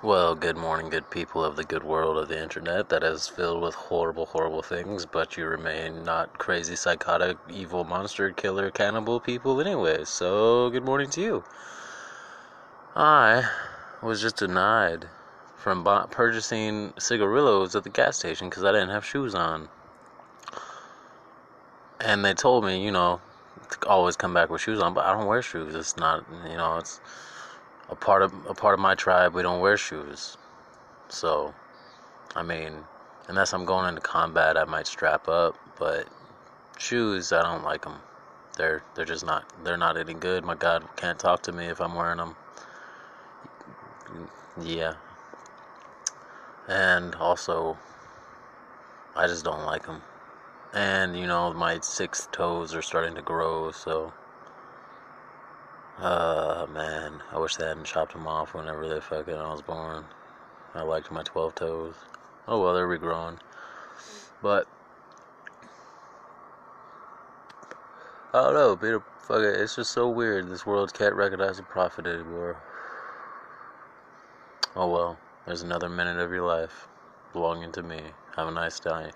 Well, good morning, good people of the good world of the internet that is filled with horrible, horrible things, but you remain not crazy, psychotic, evil, monster, killer, cannibal people anyway. So, good morning to you. I was just denied from purchasing cigarillos at the gas station because I didn't have shoes on. And they told me, you know, always come back with shoes on, but I don't wear shoes. It's not, you know, it's a part of a part of my tribe. We don't wear shoes, so I mean, unless I'm going into combat, I might strap up. But shoes, I don't like them. They're they're just not they're not any good. My God can't talk to me if I'm wearing them. Yeah, and also, I just don't like them. And you know, my six toes are starting to grow, so uh, man, I wish they hadn't chopped them off whenever they fucking I was born. I liked my 12 toes. Oh well, they're regrowing. But, I don't know, Peter, fuck it, it's just so weird. This world can't recognize a prophet anymore. Oh well, there's another minute of your life belonging to me. Have a nice day.